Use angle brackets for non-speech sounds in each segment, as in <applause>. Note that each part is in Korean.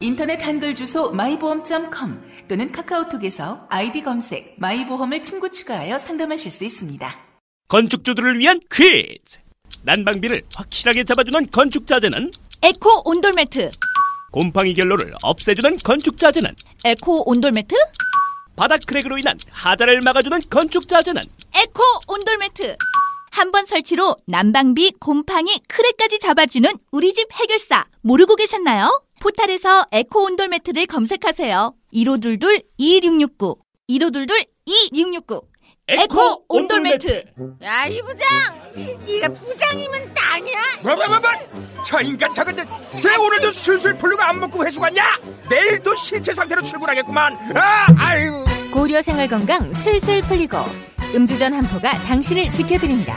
인터넷 한글 주소 마이보험.com 또는 카카오톡에서 아이디 검색 마이보험을 친구 추가하여 상담하실 수 있습니다. 건축주들을 위한 퀴즈. 난방비를 확실하게 잡아주는 건축자재는 에코 온돌매트, 곰팡이 결로를 없애주는 건축자재는 에코 온돌매트, 바닥 크랙으로 인한 하자를 막아주는 건축자재는 에코 온돌매트. 한 번 설치로 난방비, 곰팡이, 크랙까지 잡아주는 우리 집 해결사 모르고 계셨나요? 포탈에서 에코 온돌 매트를 검색하세요. 1522-2669 1522-2669 에코 온돌 매트. 야, 이 부장! 네가 부장이면 땅이야? 뭐뭐뭐뭐 저 인간 저건 저, 쟤 오늘도 술술 풀리고 안 먹고 회수 갔냐? 내일도 신체 상태로 출근하겠구만 아 아유 고려 생활 건강 술술 풀리고 음주전 한포가 당신을 지켜드립니다.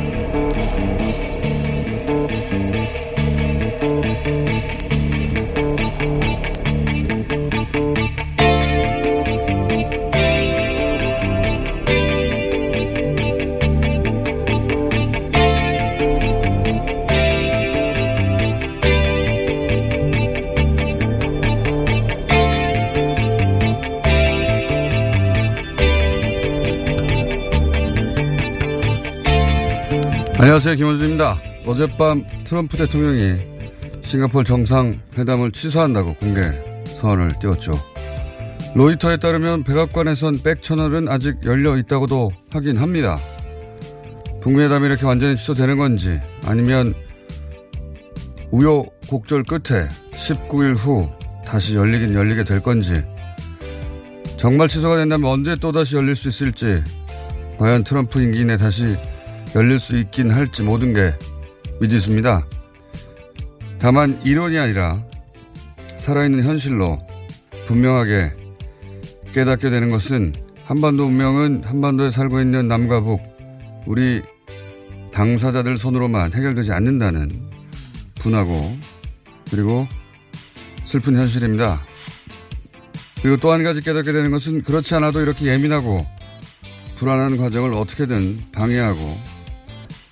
안녕하세요. 김원준입니다. 어젯밤 트럼프 대통령이 싱가포르 정상회담을 취소한다고 공개 선언을 띄웠죠. 로이터에 따르면 백악관에선 백채널은 아직 열려 있다고도 하긴 합니다. 북미 회담이 이렇게 완전히 취소되는 건지 아니면 우여곡절 끝에 19일 후 다시 열리긴 열리게 될 건지 정말 취소가 된다면 언제 또다시 열릴 수 있을지 과연 트럼프 임기 내 다시 열릴 수 있긴 할지 모든 게 미지수입니다. 다만 이론이 아니라 살아있는 현실로 분명하게 깨닫게 되는 것은 한반도 운명은 한반도에 살고 있는 남과 북, 우리 당사자들 손으로만 해결되지 않는다는 분하고 그리고 슬픈 현실입니다. 그리고 또 한 가지 깨닫게 되는 것은 그렇지 않아도 이렇게 예민하고 불안한 과정을 어떻게든 방해하고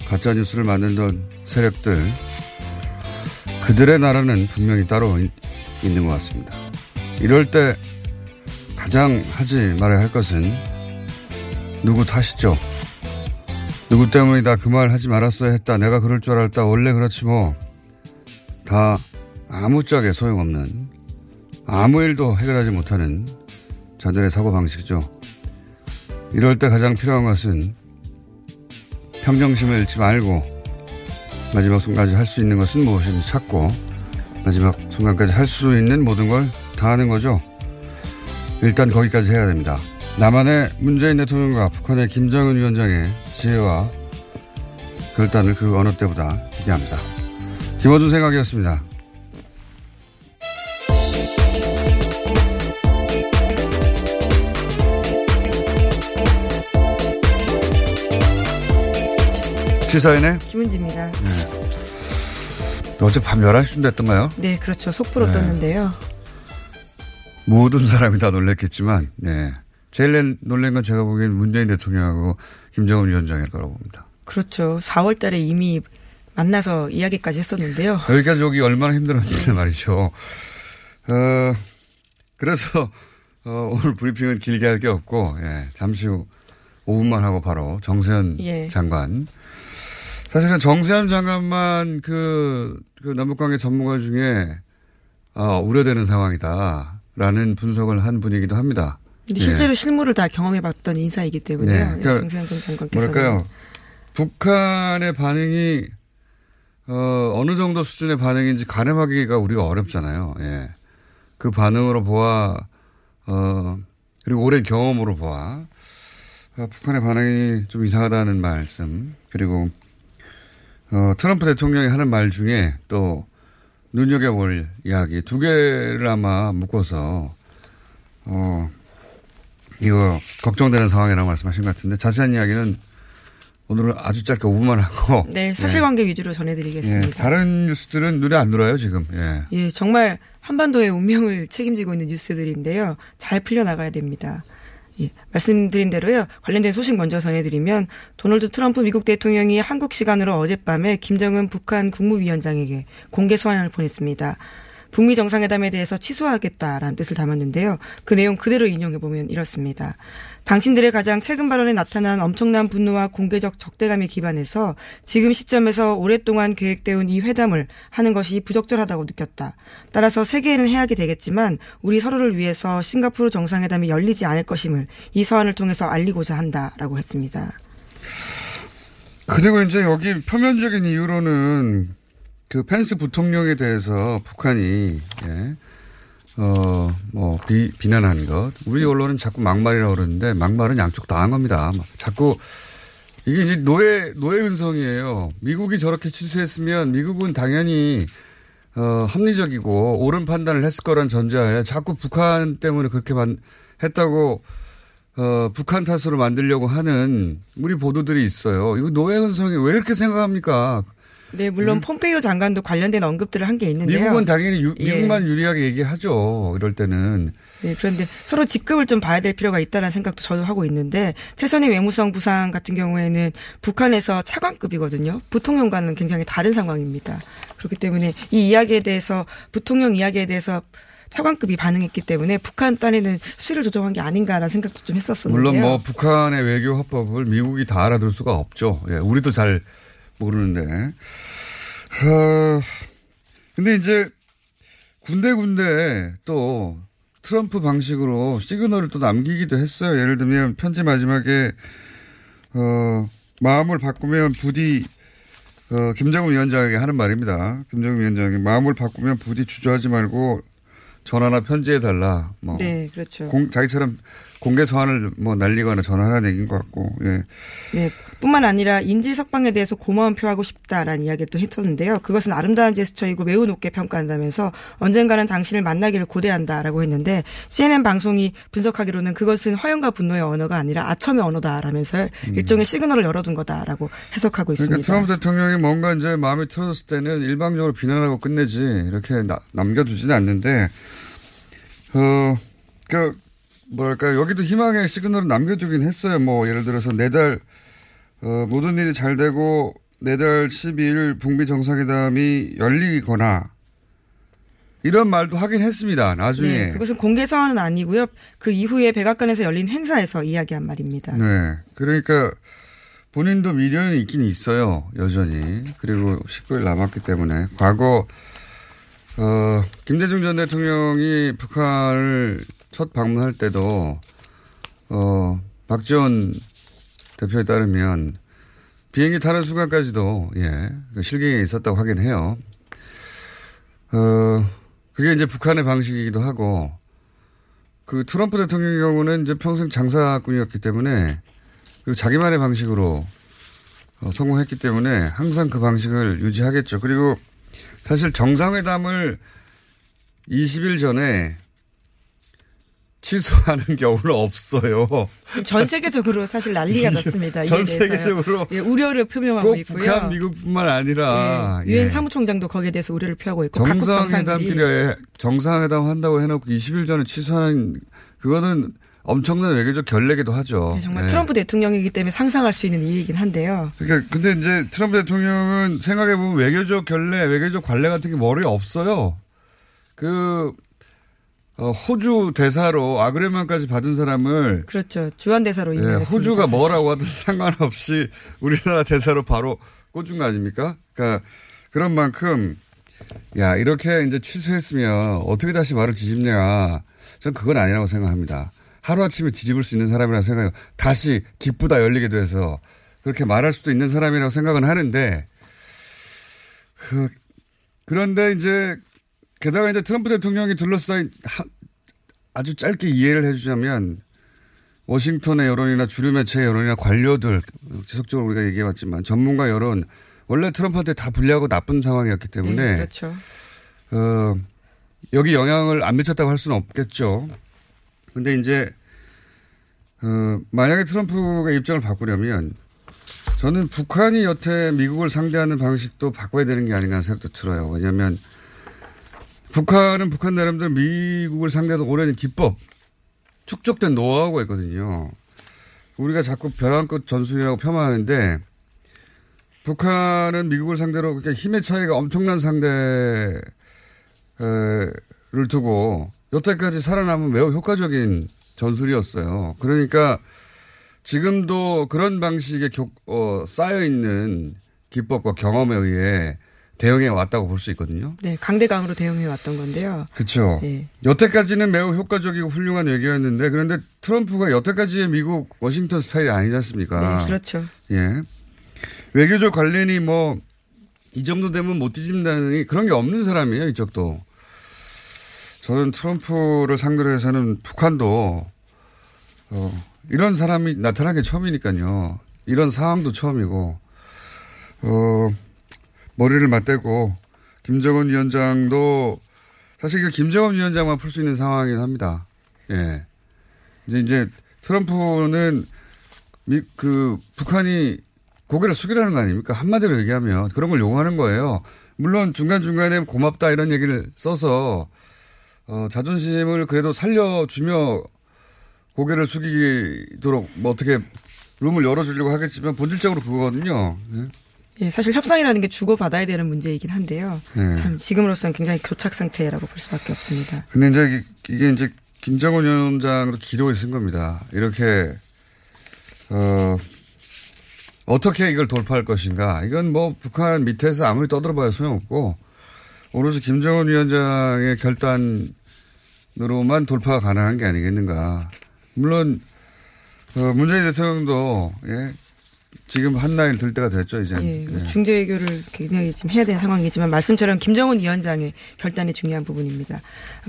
가짜 뉴스를 만들던 세력들 그들의 나라는 분명히 따로 있, 있는 것 같습니다. 이럴 때 가장 하지 말아야 할 것은 누구 탓이죠. 누구 때문이다 그 말 하지 말았어야 했다 내가 그럴 줄 알았다 원래 그렇지 뭐 다 아무짝에 소용없는 아무 일도 해결하지 못하는 자들의 사고방식이죠. 이럴 때 가장 필요한 것은 평정심을 잃지 말고 마지막 순간까지 할 수 있는 것은 무엇인지 찾고 마지막 순간까지 할 수 있는 모든 걸 다 하는 거죠. 일단 거기까지 해야 됩니다. 남한의 문재인 대통령과 북한의 김정은 위원장의 지혜와 결단을 그 어느 때보다 기대합니다. 김어준 생각이었습니다. 시사인의 김은지입니다. 어젯밤 11시쯤 됐던가요? 네, 그렇죠. 속보로 네. 떴는데요. 모든 사람이 다 놀랬겠지만, 네. 제일 놀란 건 제가 보기엔 문재인 대통령하고 김정은 위원장일 거라고 봅니다. 그렇죠. 4월 달에 이미 만나서 이야기까지 했었는데요. 여기까지 오기 얼마나 힘들었는데 말이죠. 어, 그래서, 어, 오늘 브리핑은 길게 할 게 없고, 예, 잠시 후 5분만 하고 바로 정세현 예. 장관. 사실은 정세현 장관만 그, 그 남북관계 전문가 중에, 어, 우려되는 상황이다라는 분석을 한 분이기도 합니다. 근데 예. 실제로 실무를 다 경험해봤던 인사이기 때문에요. 네, 네, 그러니까 정세현 전 장관께서는. 뭐랄까요. 북한의 반응이 어, 어느 정도 수준의 반응인지 가늠하기가 우리가 어렵잖아요. 예. 그 반응으로 보아, 어, 그리고 오랜 경험으로 보아, 어, 북한의 반응이 좀 이상하다는 말씀, 그리고, 어, 트럼프 대통령이 하는 말 중에 또 눈여겨볼 이야기 두 개를 아마 묶어서 어, 이거 걱정되는 상황이라고 말씀하신 것 같은데 자세한 이야기는 오늘은 아주 짧게 5분만 하고. <laughs> 네, 사실관계 예. 위주로 전해드리겠습니다. 예, 다른 뉴스들은 눈에 안 들어요 지금. 예. 예, 정말 한반도의 운명을 책임지고 있는 뉴스들인데요. 잘 풀려 나가야 됩니다. 예, 말씀드린 대로요. 관련된 소식 먼저 전해드리면 도널드 트럼프 미국 대통령이 한국 시간으로 어젯밤에 김정은 북한 국무위원장에게 공개 소환을 보냈습니다. 북미 정상회담에 대해서 취소하겠다라는 뜻을 담았는데요. 그 내용 그대로 인용해 보면 이렇습니다. 당신들의 가장 최근 발언에 나타난 엄청난 분노와 공개적 적대감에 기반해서 지금 시점에서 오랫동안 계획되어 온 이 회담을 하는 것이 부적절하다고 느꼈다. 따라서 세계에는 해야게 되겠지만 우리 서로를 위해서 싱가포르 정상회담이 열리지 않을 것임을 이 서한을 통해서 알리고자 한다라고 했습니다. 그리고 이제 여기 표면적인 이유로는 그 펜스 부통령에 대해서 북한이 예. 어, 뭐, 비, 비난한 것. 우리 언론은 자꾸 막말이라고 그러는데, 막말은 양쪽 다 한 겁니다. 자꾸, 이게 이제 노예, 노예 흔성이에요. 미국이 저렇게 취소했으면 미국은 당연히, 어, 합리적이고 옳은 판단을 했을 거란 전제하에 자꾸 북한 때문에 그렇게 만, 했다고, 어, 북한 탓으로 만들려고 하는 우리 보도들이 있어요. 이거 노예 흔성이 왜 이렇게 생각합니까? 네, 물론 음. 폼페이오 장관도 관련된 언급들을 한 게 있는데요. 미국은 당연히 유, 예. 미국만 예. 유리하게 얘기하죠. 이럴 때는. 네, 그런데 서로 직급을 좀 봐야 될 필요가 있다는 생각도 저도 하고 있는데 최선의 외무성 부상 같은 경우에는 북한에서 차관급이거든요. 부통령과는 굉장히 다른 상황입니다. 그렇기 때문에 이 이야기에 대해서 부통령 이야기에 대해서 차관급이 반응했기 때문에 북한 딴에는 수위를 조정한 게 아닌가라는 생각도 좀 했었었는데요. 물론 뭐 북한의 외교 화법을 미국이 다 알아들 수가 없죠. 예, 우리도 잘 모르는데. 어, 근데 이제 군데군데 또 트럼프 방식으로 시그널을 또 남기기도 했어요. 예를 들면 편지 마지막에 어, 마음을 바꾸면 부디 어, 김정은 위원장에게 하는 말입니다. 김정은 위원장에게 마음을 바꾸면 부디 주저하지 말고 전화나 편지해 달라. 뭐. 네, 그렇죠. 공, 자기처럼 공개 소환을 뭐 날리거나 전화하는 얘기인 것 같고, 예. 네. 뿐만 아니라 인질 석방에 대해서 고마움 표하고 싶다라는 이야기를 또 했었는데요. 그것은 아름다운 제스처이고 매우 높게 평가한다면서 언젠가는 당신을 만나기를 고대한다라고 했는데 CNN 방송이 분석하기로는 그것은 화염과 분노의 언어가 아니라 아첨의 언어다라면서 음. 일종의 시그널을 열어둔 거다라고 해석하고 그러니까 있습니다. 트럼프 대통령이 뭔가 이제 마음에 틀어졌을 때는 일방적으로 비난하고 끝내지 이렇게 나, 남겨두지는 않는데, 어, 그, 뭐랄까 여기도 희망의 시그널을 남겨두긴 했어요. 뭐 예를 들어서 내달 어, 모든 일이 잘 되고 내달 12일 북미 정상회담이 열리거나 이런 말도 하긴 했습니다. 나중에. 네, 그것은 공개 서한은 아니고요. 그 이후에 백악관에서 열린 행사에서 이야기한 말입니다. 네. 그러니까 본인도 미련이 있긴 있어요. 여전히. 그리고 19일 남았기 때문에 과거 어, 김대중 전 대통령이 북한을 첫 방문할 때도 어, 박지원 대표에 따르면 비행기 타는 순간까지도 예, 그 실경에 있었다고 하긴 해요. 어, 그게 이제 북한의 방식이기도 하고 그 트럼프 대통령의 경우는 이제 평생 장사꾼이었기 때문에 그리고 자기만의 방식으로 어, 성공했기 때문에 항상 그 방식을 유지하겠죠. 그리고 사실 정상회담을 20일 전에 취소하는 경우는 없어요. 전 세계적으로 사실 난리가 났습니다. 전 세계적으로 예, 우려를 표명하고 있고요. 북한, 미국뿐만 아니라 예, 유엔 예, 사무총장도 거기에 대해서 우려를 표하고 있고 정상회담끼리 정상회담 한다고 해놓고 20일 전에 취소하는 그거는 엄청난 외교적 결례기도 하죠. 네, 정말 네. 트럼프 대통령이기 때문에 상상할 수 있는 일이긴 한데요. 그러니까 근데 이제 트럼프 대통령은 생각해 보면 외교적 결례, 외교적 관례 같은 게 머리에 없어요. 그 어, 호주 대사로 아그레만까지 받은 사람을 그렇죠 주한 대사로 예, 호주가 뭐라고 하든 상관없이 우리나라 대사로 바로 꽂은 거 아닙니까? 그러니까 그런 만큼 야 이렇게 이제 취소했으면 어떻게 다시 말을 뒤집냐? 전 그건 아니라고 생각합니다. 하루 아침에 뒤집을 수 있는 사람이라고 생각해요. 다시 기쁘다 열리게 돼서 그렇게 말할 수도 있는 사람이라고 생각은 하는데 그 그런데 이제 게다가 이제 트럼프 대통령이 둘러싸인 아주 짧게 이해를 해주자면 워싱턴의 여론이나 주류 매체 여론이나 관료들 지속적으로 우리가 얘기해왔지만 전문가 여론 원래 트럼프한테 다 불리하고 나쁜 상황이었기 때문에 네, 그렇죠. 어, 여기 영향을 안 미쳤다고 할 수는 없겠죠. 근데 이제 어, 만약에 트럼프가 입장을 바꾸려면 저는 북한이 여태 미국을 상대하는 방식도 바꿔야 되는 게 아닌가 하는 생각도 들어요. 왜냐하면 북한은 북한 나름대로 미국을 상대해서 오랜 기법, 축적된 노하우가 있거든요. 우리가 자꾸 벼랑 끝 전술이라고 폄하하는데 북한은 미국을 상대로 그러니까 힘의 차이가 엄청난 상대를 두고 여태까지 살아남은 매우 효과적인 전술이었어요. 그러니까 지금도 그런 방식의 교, 어, 쌓여있는 기법과 경험에 의해 대응해 왔다고 볼 수 있거든요. 네, 강대강으로 대응해 왔던 건데요. 그렇죠. 예. 여태까지는 매우 효과적이고 훌륭한 외교였는데 그런데 트럼프가 여태까지의 미국 워싱턴 스타일이 아니지 않습니까? 네, 그렇죠. 예. 외교적 관련이 뭐 이 정도 되면 못 뒤집는다는 그런 게 없는 사람이에요, 이쪽도. 저는 트럼프를 상대로 해서는 북한도 어, 이런 사람이 나타나기 처음이니까요. 이런 상황도 처음이고 어, 머리를 맞대고 김정은 위원장도 사실 그 김정은 위원장만 풀 수 있는 상황이긴 합니다. 예. 이제 이제 트럼프는 미, 그 북한이 고개를 숙이라는 거 아닙니까? 한마디로 얘기하면 그런 걸 요구하는 거예요. 물론 중간중간에 고맙다 이런 얘기를 써서 어, 자존심을 그래도 살려주며 고개를 숙이도록 뭐 어떻게 룸을 열어주려고 하겠지만 본질적으로 그거거든요. 예? 예, 사실 협상이라는 게 주고받아야 되는 문제이긴 한데요. 네. 참 지금으로서는 굉장히 교착 상태라고 볼 수밖에 없습니다. 근데 이제 이게 이제 김정은 위원장으로 기록이 쓴 겁니다. 이렇게 어 어떻게 이걸 돌파할 것인가. 이건 뭐 북한 밑에서 아무리 떠들어봐야 소용없고 오로지 김정은 위원장의 결단으로만 돌파가 가능한 게 아니겠는가. 물론 어, 문재인 대통령도 예, 지금 한 나이를 들 때가 됐죠 이제. 예, 뭐 예. 중재 외교를 굉장히 지금 해야 되는 상황이지만 말씀처럼 김정은 위원장의 결단이 중요한 부분입니다.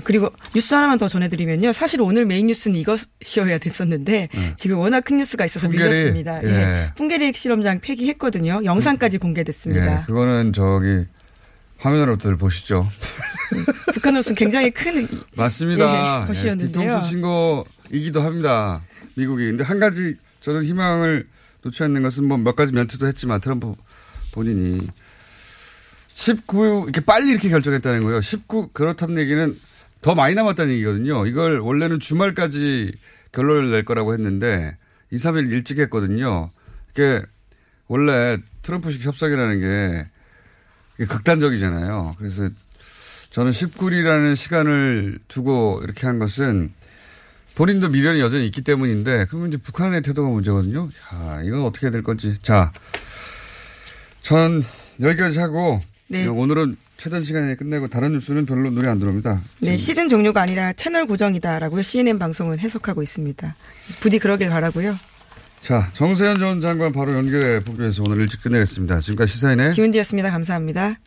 그리고 뉴스 하나만 더 전해드리면요. 사실 오늘 메인 뉴스는 이것이어야 됐었는데 지금 워낙 큰 뉴스가 있어서 네. 풍계리, 밀렸습니다. 예. 예. 풍계리 핵실험장 폐기했거든요. 영상까지 공개됐습니다. 예, 그거는 저기 화면으로들 보시죠. 북한으로서는 굉장히 큰 맞습니다. 예, 것이었는데요. 뒤통수 친 거이기도 합니다. 미국이. 근데 한 가지 저는 희망을 놓지 않는 것은 뭐 몇 가지 멘트도 했지만 트럼프 본인이 19 이렇게 빨리 이렇게 결정했다는 거예요. 19 그렇다는 얘기는 더 많이 남았다는 얘기거든요. 이걸 원래는 주말까지 결론을 낼 거라고 했는데 2, 3일 일찍 했거든요. 이게 원래 트럼프식 협상이라는 게 극단적이잖아요. 그래서 저는 19일이라는 시간을 두고 이렇게 한 것은 본인도 미련이 여전히 있기 때문인데 그러면 이제 북한의 태도가 문제거든요. 야, 이건 어떻게 될 건지. 자, 전 여기까지 하고 네. 오늘은 최단 시간에 끝내고 다른 뉴스는 별로 눈에 안 들어옵니다. 네, 시즌 종료가 아니라 채널 고정이다라고 CNN 방송은 해석하고 있습니다. 부디 그러길 바라고요. 자, 정세현 전 장관 바로 연결해 보기 위해서 오늘 일찍 끝내겠습니다. 지금까지 시사인의 김은지였습니다. 감사합니다.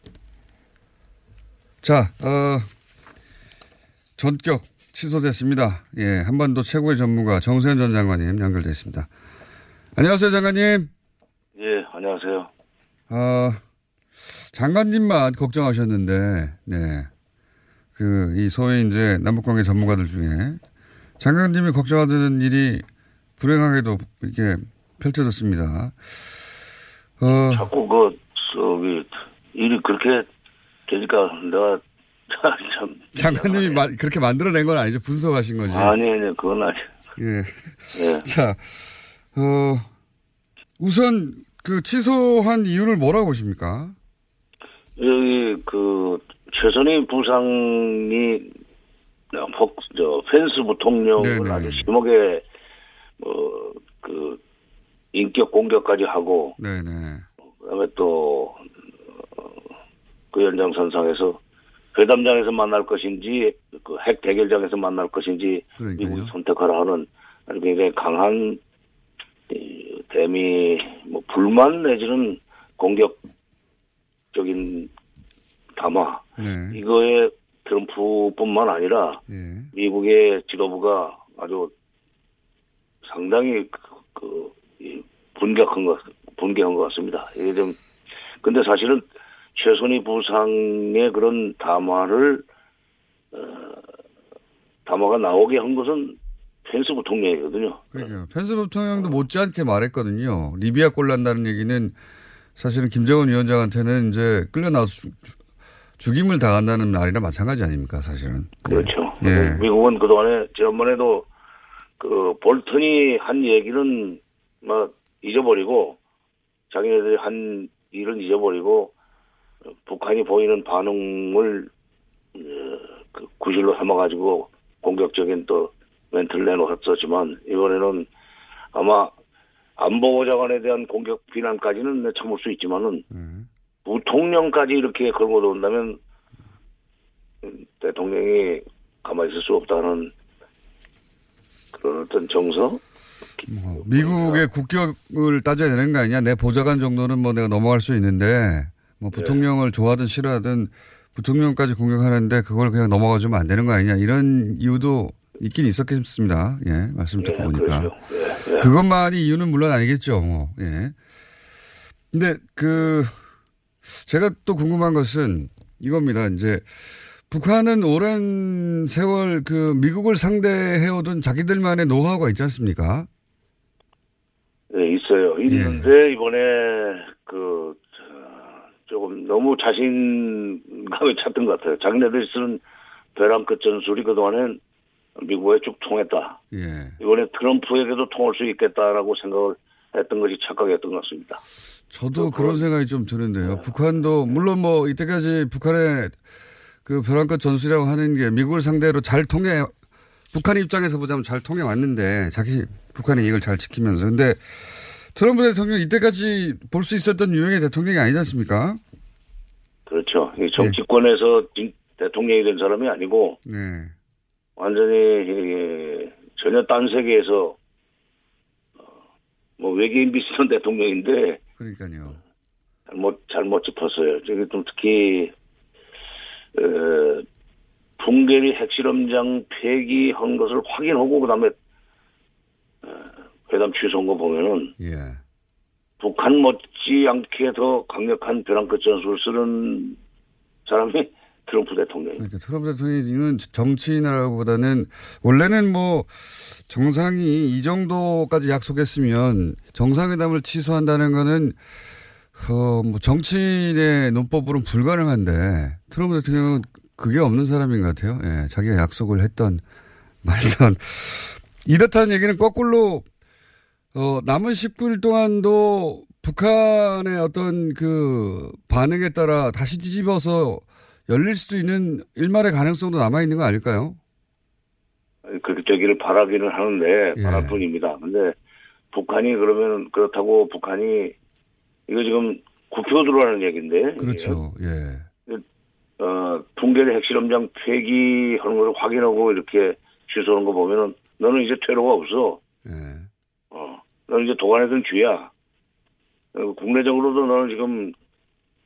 자, 어, 전격 취소됐습니다. 예, 한반도 최고의 전문가 정세현 전 장관님 연결됐습니다. 안녕하세요, 장관님. 예, 안녕하세요. 어, 장관님만 걱정하셨는데, 네. 그, 이 소위 이제 남북관계 전문가들 중에 장관님이 걱정하는 일이 불행하게도 이게 펼쳐졌습니다. 어, 자꾸 그, 저기, 일이 그렇게 되니까 내가 참. 장관님이 마- 그렇게 만들어낸 건 아니죠. 분석하신 거지. 아니, 아니, 그건 아니. 예. 예. 자, 어, 우선 그 취소한 이유를 뭐라고 보십니까? 여기, 그, 최선희 부상이, 폭, 저, 펜스 부통령을. 아주 심하게, 뭐, 그, 인격 공격까지 하고, 네네. 그 다음에 또, 어, 그 연장선상에서 회담장에서 만날 것인지, 그 핵 대결장에서 만날 것인지, 그러니까요. 미국이 선택하라 하는 굉장히 강한, 이, 대미, 뭐, 불만 내지는 공격적인 담화, 네. 이거에 트럼프뿐만 아니라 예. 미국의 지도부가 아주 상당히 그, 그, 이 분격한 것, 분개한 것 같습니다. 이게 좀 근데 사실은 최선희 부상의 그런 담화를 어, 담화가 나오게 한 것은 펜스 부통령이거든요. 그러니까 펜스 부통령도 못지않게 말했거든요. 리비아 꼴 난다는 얘기는 사실은 김정은 위원장한테는 이제 끌려 나와서 죽임을 당한다는 말이나 마찬가지 아닙니까, 사실은. 그렇죠. 예. 미국은 그동안에 지난번에도 그 볼턴이 한 얘기는 뭐 잊어버리고 자기네들이 한 일은 잊어버리고 북한이 보이는 반응을 어, 그 구실로 삼아가지고 공격적인 또 멘트를 내놓았었지만 이번에는 아마 안보보좌관에 대한 공격 비난까지는 참을 수 있지만은 부통령까지 이렇게 걸고 돈다면 대통령이 가만히 있을 수 없다는 그런 어떤 정서? 뭐 미국의 국격을 따져야 되는 거 아니냐. 내 보좌관 정도는 뭐 내가 넘어갈 수 있는데 뭐 부통령을 좋아하든 싫어하든 부통령까지 공격하는데 그걸 그냥 넘어가 주면 안 되는 거 아니냐. 이런 이유도 있긴 있었겠습니다. 예, 말씀 듣고 예, 보니까. 그렇죠. 예, 예. 그것만이 이유는 물론 아니겠죠. 뭐, 예. 근데 그, 제가 또 궁금한 것은 이겁니다. 이제, 북한은 오랜 세월 그 미국을 상대해오던 자기들만의 노하우가 있지 않습니까? 네, 있어요. 있는데 이번에 그 저, 조금 너무 자신감을 찾던 것 같아요. 자기네들이 쓰는 벼랑 끝 전술이 그동안엔 미국에 쭉 통했다. 예. 이번에 트럼프에게도 통할 수 있겠다라고 생각을 했던 것이 착각이었던 것 같습니다. 저도 그런 생각이 좀 드는데요. 북한도 물론 뭐 이때까지 북한의 그 벼랑끝 전술이라고 하는 게 미국을 상대로 잘 통해 북한 입장에서 보자면 잘 통해 왔는데 자기 북한의 이익을 잘 지키면서 근데 트럼프 대통령 이때까지 볼 수 있었던 유형의 대통령이 아니지 않습니까? 그렇죠. 이 정치권에서 진- 대통령이 된 사람이 아니고 네. 완전히 이- 전혀 딴 세계에서 어, 뭐 외계인 비슷한 <laughs> 대통령인데 그러니까요. 잘못 잘못 짚었어요. 저기 좀 특히 어, 풍계리 핵실험장 폐기한 것을 확인하고 그다음에 어, 회담 취소한 거 보면은 예. 북한 못지않게 더 강력한 벼랑 끝 전술을 쓰는 사람이 트럼프 대통령. 그러니까 트럼프 대통령은 정치인이라고보다는 원래는 뭐 정상이 이 정도까지 약속했으면 정상회담을 취소한다는 거는 어 뭐 정치인의 논법으로는 불가능한데 트럼프 대통령은 그게 없는 사람인 것 같아요. 예, 자기가 약속을 했던 말던 이렇다는 얘기는 거꾸로 어 남은 19일 동안도 북한의 어떤 그 반응에 따라 다시 뒤집어서 열릴 수도 있는 일말의 가능성도 남아 있는 거 아닐까요? 그렇게 되기를 바라기는 하는데 예. 바랄 뿐입니다. 근데 북한이 그러면 그렇다고 북한이 이거 지금 굽혀 들어가는 얘기인데 그렇죠. 예. 어, 풍계리 핵실험장 폐기하는 걸 확인하고 이렇게 취소하는 거 보면은 너는 이제 퇴로가 없어. 예. 어, 너는 이제 도관에든 쥐야. 어, 국내적으로도 너는 지금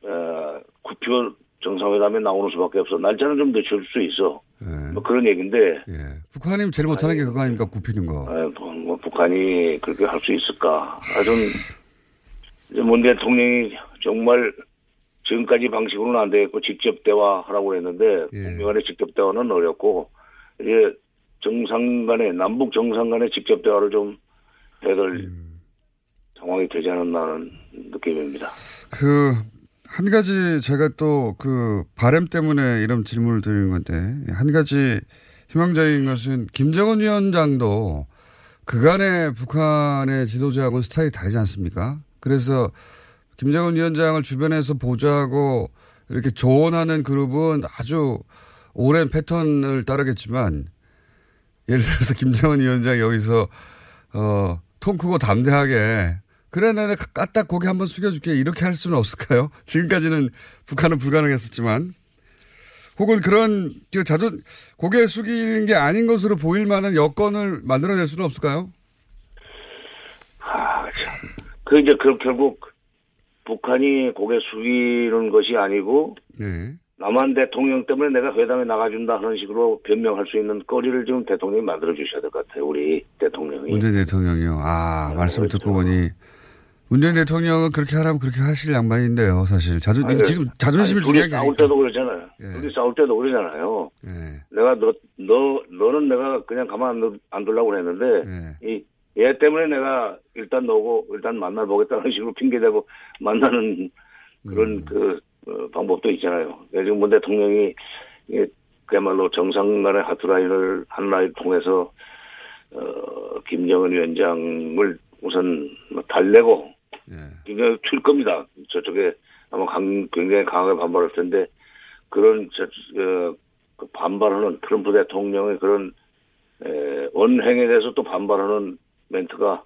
어, 구표 정상회담에 나오는 수밖에 없어. 날짜는 좀 늦출 수 있어. 예. 뭐 그런 얘기인데 예. 북한이 제일 못하는 게 그거 아닙니까? 굽히는 거. 어, 뭐, 뭐 북한이 그렇게 할 수 있을까? 하여튼 이제 문 대통령이 정말 지금까지 방식으로는 안 되겠고 직접 대화하라고 했는데 북미 간의 직접 대화는 어렵고 이제 정상 간의 남북 정상 간의 직접 대화를 좀 해야 될 상황이 되지 않았나 하는 느낌입니다. 그, 한 가지 제가 또 그 바램 때문에 이런 질문을 드리는 건데, 한 가지 희망적인 것은 김정은 위원장도 그간의 북한의 지도자하고는 스타일이 다르지 않습니까? 그래서 김정은 위원장을 주변에서 보좌하고 이렇게 조언하는 그룹은 아주 오랜 패턴을 따르겠지만 예를 들어서 김정은 위원장이 여기서 어, 통 크고 담대하게 그래 내가 까딱 고개 한번 숙여줄게 이렇게 할 수는 없을까요? <laughs> 지금까지는 북한은 불가능했었지만 혹은 그런 그 자존 고개 숙이는 게 아닌 것으로 보일 만한 여건을 만들어낼 수는 없을까요? 아, 참. 그 이제 그 결국 북한이 고개 숙이는 것이 아니고 네. 남한 대통령 때문에 내가 회담에 나가준다 하는 식으로 변명할 수 있는 거리를 지금 대통령이 만들어 주셔야 될 것 같아요. 우리 대통령이. 문재인 대통령이요. 아 말씀 듣고 보니 문재인 대통령은 그렇게 하라면 그렇게 하실 양반인데요, 사실. 자주, 아니, 지금 자존심을 중요하게. 싸울 때도 그러잖아요. 예. 둘이 싸울 때도 그러잖아요. 예. 내가 너, 너, 너는 내가 그냥 가만 안, 둬- 안 두려고 그랬는데, 예. 이, 얘 때문에 내가 일단 너고, 일단 만나 보겠다는 <laughs> 식으로 핑계대고 만나는 그런 음. 그, 어, 방법도 있잖아요. 그러니까 지금 문 대통령이, 그야말로 정상 간의 하트라인을 한 라인 통해서, 어, 김정은 위원장을 우선 뭐 달래고, 예. 굉장히 튈 겁니다. 저쪽에 아마 강, 굉장히 강하게 반발할 텐데 그런 저, 어, 그 반발하는 트럼프 대통령의 그런 에, 언행에 대해서 또 반발하는 멘트가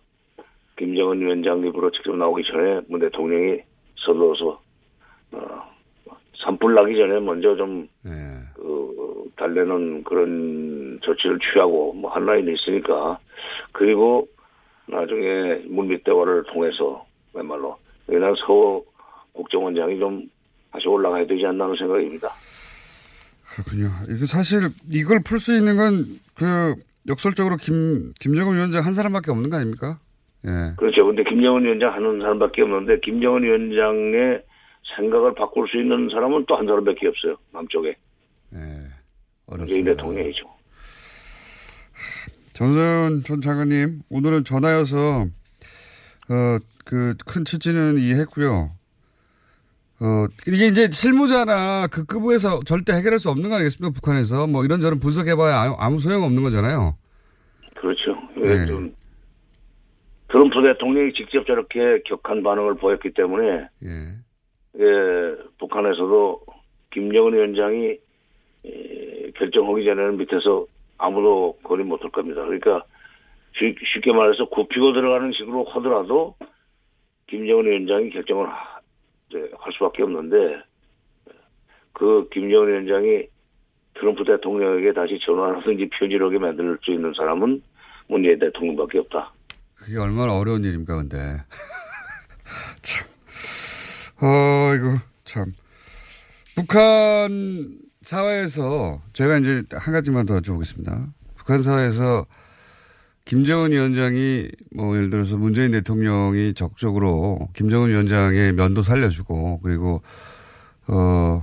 김정은 위원장 입으로 직접 나오기 전에 문 대통령이 서둘러서 어, 산불 나기 전에 먼저 좀 예. 그, 달래는 그런 조치를 취하고 뭐 한 라인이 있으니까 그리고 나중에 물밑 대화를 통해서 웬말로 그냥 서 국정원장이 좀 다시 올라가야 되지 않나 하는 생각입니다. 그렇군요. 이거 사실 이걸 풀 수 있는 건 그 역설적으로 김, 김정은 위원장 한 사람밖에 없는 거 아닙니까? 예. 그렇죠. 근데 김정은 위원장 하는 사람밖에 없는데 김정은 위원장의 생각을 바꿀 수 있는 사람은 또 한 사람밖에 없어요. 남쪽에. 예. 문재인 대통령이죠. 전선 전 장관님, 오늘은 전화여서, 어, 그, 큰 취지는 이해했고요. 어, 이게 이제 실무자나 그 급부에서 절대 해결할 수 없는 거 아니겠습니까? 북한에서. 뭐 이런저런 분석해봐야 아무, 아무 소용 없는 거잖아요. 그렇죠. 네. 좀 트럼프 대통령이 직접 저렇게 격한 반응을 보였기 때문에 예. 예, 북한에서도 김정은 위원장이 예, 결정하기 전에는 밑에서 아무도 거리 못할 겁니다. 그러니까 쉽- 쉽게 말해서 굽히고 들어가는 식으로 하더라도 김정은 위원장이 결정을 하- 할 수밖에 없는데 그 김정은 위원장이 트럼프 대통령에게 다시 전화하든지 편지를 하게 만들 수 있는 사람은 문재인 대통령밖에 없다. 그게 얼마나 어려운 일입니까, 근데. <laughs> 참. 어, 이거, 참. 북한 사회에서, 제가 이제 한 가지만 더 여쭤보겠습니다. 북한 사회에서 김정은 위원장이, 뭐, 예를 들어서 문재인 대통령이 적극적으로 김정은 위원장의 면도 살려주고, 그리고, 어,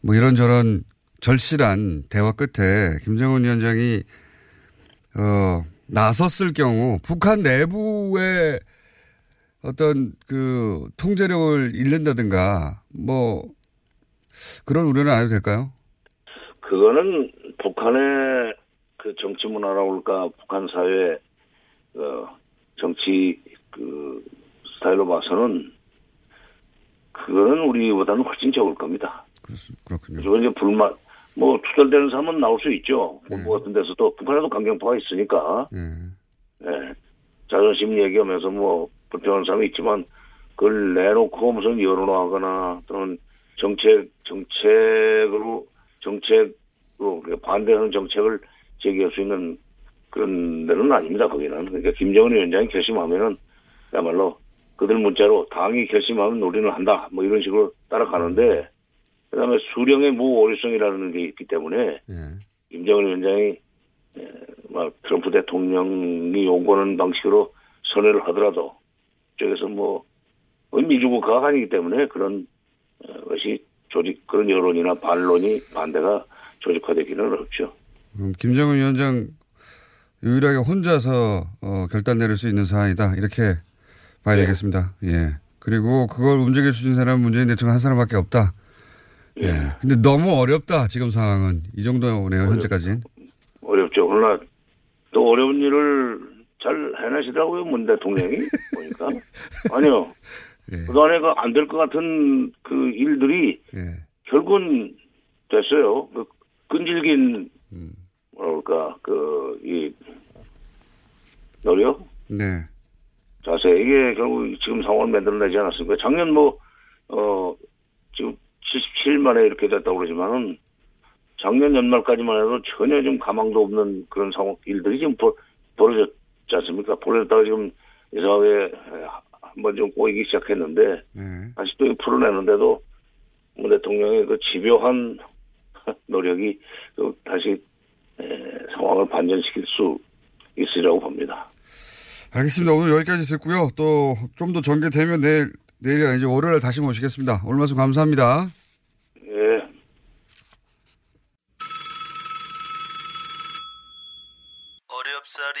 뭐 이런저런 절실한 대화 끝에 김정은 위원장이, 어, 나섰을 경우 북한 내부의 어떤 그 통제력을 잃는다든가 뭐 그런 우려는 안 해도 될까요? 그거는 북한의 그 정치 문화라고 할까 북한 사회 어 정치 그 스타일로 봐서는 그거는 우리보다는 훨씬 적을 겁니다. 그렇군요. 그리고 이제 불만 뭐 투덜대는 사람은 나올 수 있죠. 본부 같은 데서도 북한에도 강경파가 있으니까 예. 예. 자존심 얘기하면서 뭐 불편한 사람이 있지만 그걸 내놓고 무슨 여론화하거나 또는 정책 정책으로 정책으로 반대하는 정책을 제기할 수 있는 그런 데는 아닙니다. 거기는 그러니까 김정은 위원장이 결심하면은 그야말로 그들 문자로 당이 결심하면 우리는 한다 뭐 이런 식으로 따라가는데 그다음에 수령의 무오류성이라는 게 있기 때문에 예. 김정은 위원장이 에, 막 트럼프 대통령이 요구하는 방식으로 선회를 하더라도 쪽에서 뭐 미주국가가 아니기 때문에 그런 어, 것이 조직 그런 여론이나 반론이 반대가 조직화되기는 어렵죠. 음, 김정은 위원장 유일하게 혼자서 어, 결단 내릴 수 있는 사안이다 이렇게 봐야 되겠습니다. 예. 그리고 그걸 움직일 수 있는 사람은 문재인 대통령 한 사람밖에 없다. 예. 근데 너무 어렵다 지금 상황은 이 정도네요 현재까지는. 어렵죠. 그러나 또 어려운 일을 잘 해내시더라고요 문 대통령이 <laughs> 보니까 아니요. 그동안에 그안될 것 같은 그 일들이 예. 결국은 됐어요. 그 끈질긴 뭐랄까 그 이 노력 네. 자세 이게 결국 지금 상황을 만들어내지 않았습니까? 작년 뭐 어 지금 77일 만에 이렇게 됐다고 그러지만은 작년 연말까지만 해도 전혀 좀 가망도 없는 그런 상황 일들이 지금 벌, 벌어졌 지 않습니까? 벌어졌다가 지금 이상하게 한번 좀 꼬이기 시작했는데 다시 또 풀어내는데도 문 대통령의 그 집요한 <laughs> 노력이 또 다시 에, 상황을 반전시킬 수 있으리라고 봅니다. 알겠습니다. 오늘 여기까지 듣고요. 또 좀 더 전개되면 내일, 내일이 아니죠. 월요일에 다시 모시겠습니다. 오늘 말씀 감사합니다. 예. 어렵사리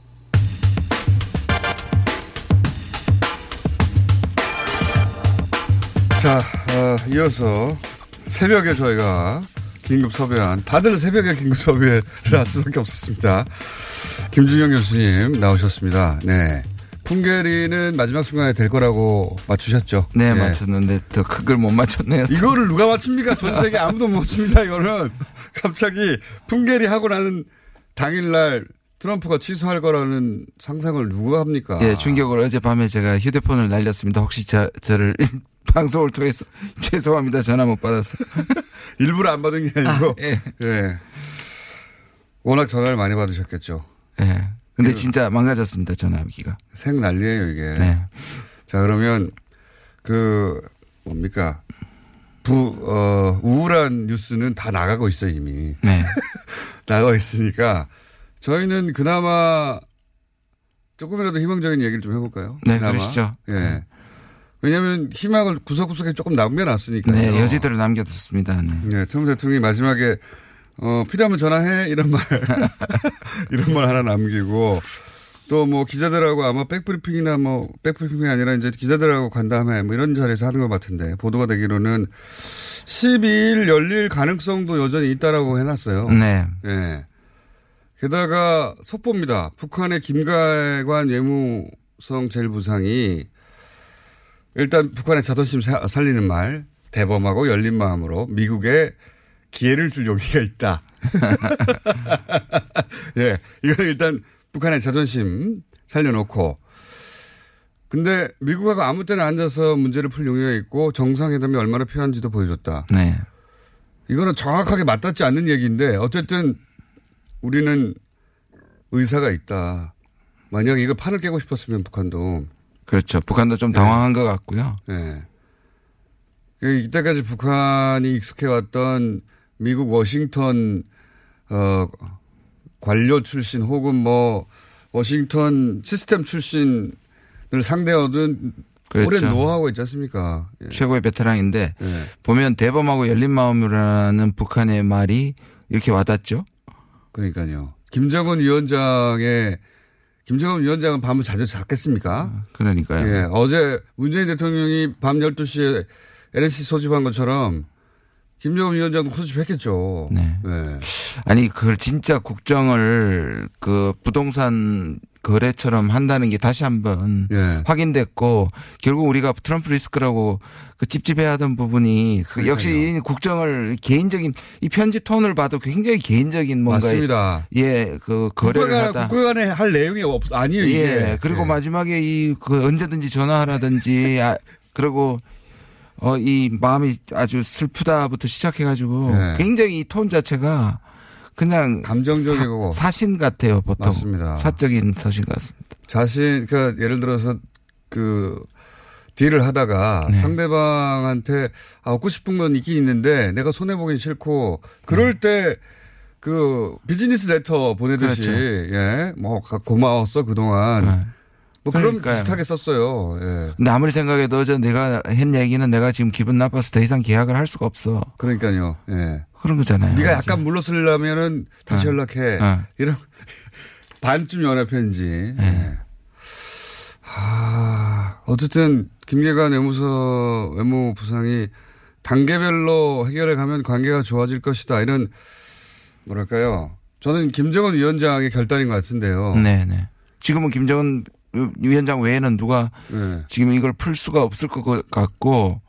자, 어, 이어서 새벽에 저희가 긴급 섭외한, 다들 새벽에 긴급 섭외를 할 수밖에 없었습니다. 김준영 교수님 나오셨습니다. 네. 풍계리는 마지막 순간에 될 거라고 맞추셨죠? 네, 맞췄는데 더큰걸못 맞췄네요. 이거를 누가 맞춥니까? 전 세계 아무도 못 맞춥니다, 이거는. <laughs> 갑자기 풍계리 하고 나는 당일날 트럼프가 취소할 거라는 상상을 누가 합니까? 예, 충격으로 어젯밤에 제가 휴대폰을 날렸습니다. 혹시 저, 저를 <laughs> 방송을 통해서 <laughs> 죄송합니다. 전화 못 받아서. <laughs> 일부러 안 받은 게 아니고. 아, 예. 예. 워낙 전화를 많이 받으셨겠죠. 예. 근데 진짜 망가졌습니다. 전화기가. 생 난리예요, 이게. 네. 자, 그러면 그 뭡니까? 부, 어, 우울한 뉴스는 다 나가고 있어요, 이미. 네. 나가 있으니까 저희는 그나마 조금이라도 희망적인 얘기를 좀 해볼까요? 네, 그나마. 그러시죠. 예. 왜냐하면 희망을 구석구석에 조금 남겨놨으니까요. 네, 여지들을 남겨뒀습니다. 네. 네, 트럼프 대통령이 마지막에 어, 필요하면 전화해 이런 말 <laughs> 이런 말 하나 남기고 또 뭐 기자들하고 아마 백브리핑이나 뭐 백브리핑이 아니라 이제 기자들하고 간 다음에 뭐 이런 자리에서 하는 것 같은데 보도가 되기로는 12일 열릴 가능성도 여전히 있다라고 해놨어요. 네. 예. 게다가 속보입니다. 북한의 김가관 외무성 제1부상이 일단 북한의 자존심 사- 살리는 말 대범하고 열린 마음으로 미국에 기회를 줄 용기가 있다. <laughs> 예, 이건 일단 북한의 자존심 살려놓고 근데 미국하고 아무 때나 앉아서 문제를 풀 용의가 있고 정상회담이 얼마나 필요한지도 보여줬다. 네. 이거는 정확하게 맞닿지 않는 얘기인데 어쨌든 우리는 의사가 있다. 만약에 이걸 판을 깨고 싶었으면 북한도 그렇죠. 북한도 좀 당황한 것 같고요. 네. 그 이때까지 북한이 익숙해왔던 미국 워싱턴 어 관료 출신 혹은 뭐 워싱턴 시스템 출신을 상대하던 그렇죠. 오랜 노하우가 있지 않습니까? 예. 최고의 베테랑인데 네. 보면 대범하고 열린 마음이라는 북한의 말이 이렇게 와닿죠. 그러니까요. 김정은 위원장의 김정은 위원장은 밤을 자주 잤겠습니까? 그러니까요. 예. 어제 문재인 대통령이 밤 12시에 LNC 소집한 것처럼 김정은 위원장도 소집했겠죠. 네. 네. 아니 그걸 진짜 국정을 그 부동산 거래처럼 한다는 게 다시 한번 예. 확인됐고 결국 우리가 트럼프 리스크라고 그 찝찝해하던 부분이 그 역시 이 국정을 개인적인 이 편지 톤을 봐도 굉장히 개인적인 뭔가 맞습니다. 예 그 거래를 국가 하다 국가 간에 할 내용이 없 아니에요 이게. 예. 그리고 예. 마지막에 이 그 언제든지 전화하라든지 아, 그리고 어 이 마음이 아주 슬프다부터 시작해 가지고 예. 굉장히 이 톤 자체가 그냥 감정적이고 사, 신 같아요 보통 맞습니다. 사적인 서신 같습니다. 자신 그러니까 예를 들어서 그 딜을 하다가 네. 상대방한테 아, 얻고 싶은 건 있긴 있는데 내가 손해 보긴 싫고 그럴 때그 비즈니스 레터 보내듯이 네. 그렇죠. 예. 뭐 가- 고마웠어 그동안. 뭐 그런. 비슷하게 썼어요. 예. 근데 아무리 생각해도 저 내가 한 얘기는 내가 지금 기분 나빠서 더 이상 계약을 할 수가 없어. 그러니까요. 예. 그런 거잖아요. 네가 그죠? 약간 물러서려면은 다시 어. 연락해. 어. 이런 <laughs> 반쯤 연애 편지. 네. 예. 아, 어쨌든 김계관 외무서 외무 부상이 단계별로 해결해 가면 관계가 좋아질 것이다. 이런 뭐랄까요? 저는 김정은 위원장의 결단인 것 같은데요. 네, 네. 지금은 김정은 위원장 외에는 누가 네. 지금 이걸 풀 수가 없을 것 같고